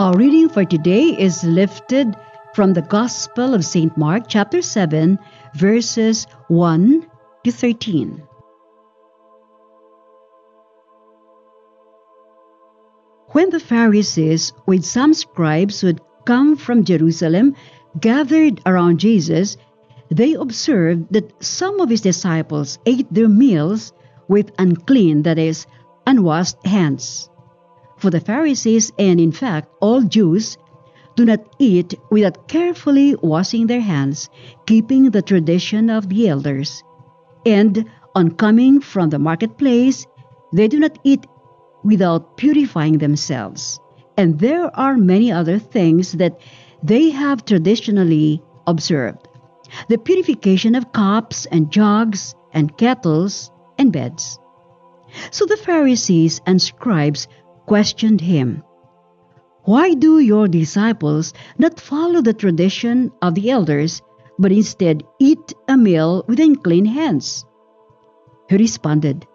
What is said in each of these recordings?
Our reading for today is lifted from the Gospel of St. Mark, chapter 7, verses 1 to 13. When the Pharisees, with some scribes who had come from Jerusalem, gathered around Jesus, they observed that some of his disciples ate their meals with unclean, that is, unwashed hands. For the Pharisees, and in fact all Jews, do not eat without carefully washing their hands, keeping the tradition of the elders. And on coming from the marketplace, they do not eat without purifying themselves. And there are many other things that they have traditionally observed the purification of cups and jugs and kettles and beds. So the Pharisees and scribes questioned him, Why do your disciples not follow the tradition of the elders, but instead eat a meal with unclean hands? He responded,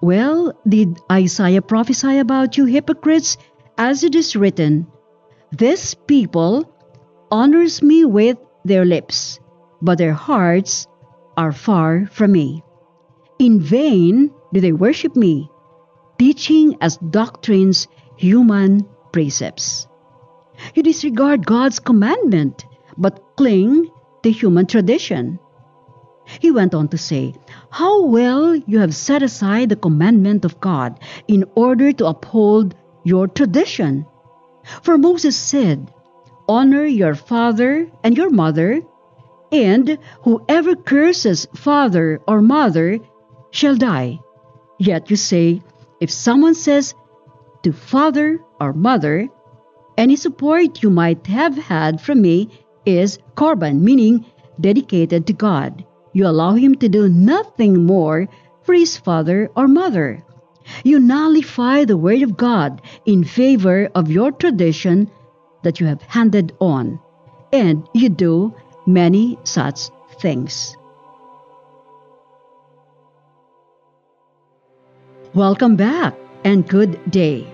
Well, did Isaiah prophesy about you hypocrites, as it is written, This people honors me with their lips, but their hearts are far from me. In vain do they worship me, teaching as doctrines human precepts. You disregard God's commandment, but cling to human tradition. He went on to say, How well you have set aside the commandment of God in order to uphold your tradition. For Moses said, Honor your father and your mother, and whoever curses father or mother shall die. Yet you say, if someone says to father or mother, any support you might have had from me is korban, meaning dedicated to God. You allow him to do nothing more for his father or mother. You nullify the word of God in favor of your tradition that you have handed on, and you do many such things. Welcome back and good day.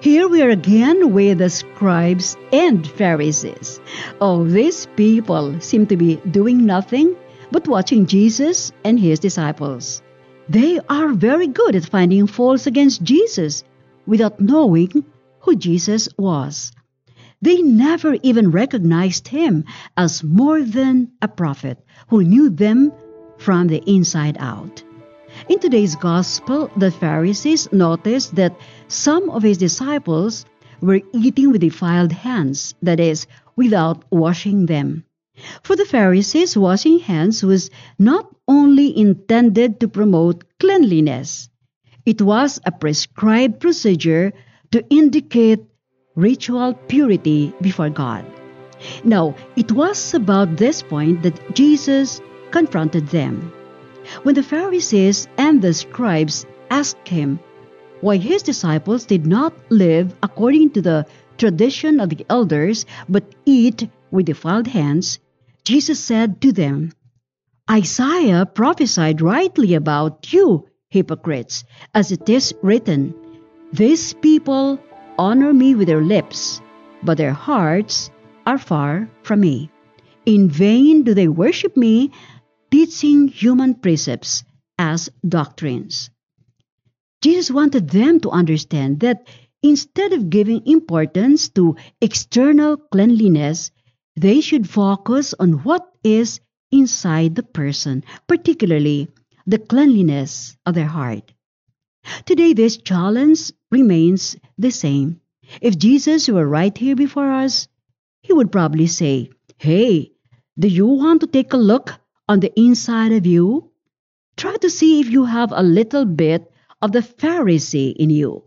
Here we are again with the scribes and Pharisees. Oh, these people seem to be doing nothing but watching Jesus and his disciples. They are very good at finding faults against Jesus without knowing who Jesus was. They never even recognized him as more than a prophet who knew them from the inside out. In today's gospel, the Pharisees noticed that some of his disciples were eating with defiled hands, that is, without washing them. For the Pharisees, washing hands was not only intended to promote cleanliness, it was a prescribed procedure to indicate ritual purity before God. Now, it was about this point that Jesus confronted them. When the Pharisees and the scribes asked him why his disciples did not live according to the tradition of the elders but eat with defiled hands, Jesus said to them, Isaiah prophesied rightly about you, hypocrites, as it is written, These people honor me with their lips, but their hearts are far from me. In vain do they worship me, teaching human precepts as doctrines. Jesus wanted them to understand that instead of giving importance to external cleanliness, they should focus on what is inside the person, particularly the cleanliness of their heart. Today, this challenge remains the same. If Jesus were right here before us, he would probably say, Hey, do you want to take a look on the inside of you? Try to see if you have a little bit of the Pharisee in you.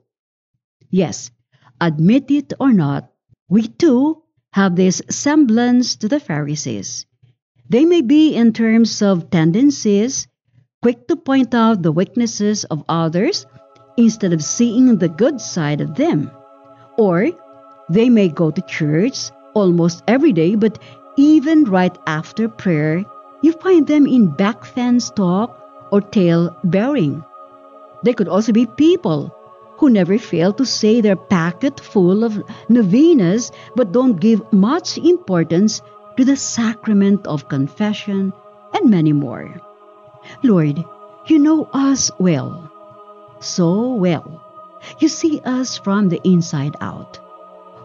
Yes, admit it or not, we too have this semblance to the Pharisees. They may be in terms of tendencies, quick to point out the weaknesses of others instead of seeing the good side of them. Or they may go to church almost every day, but even right after prayer, you find them in back fence talk or tale bearing. They could also be people who never fail to say their packet full of novenas but don't give much importance to the sacrament of confession, and many more. Lord, you know us well, so well. You see us from the inside out.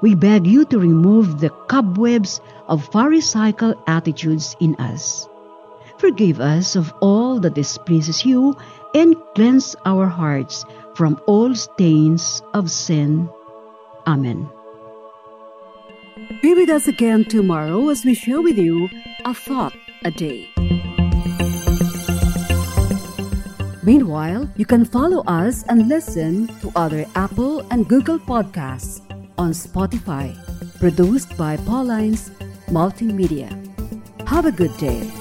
We beg you to remove the cobwebs of Pharisaical attitudes in us. Forgive us of all that displeases you and cleanse our hearts from all stains of sin. Amen. Be with us again tomorrow as we share with you a thought a day. Meanwhile, you can follow us and listen to other Apple and Google podcasts on Spotify, produced by Pauline's Multimedia. Have a good day.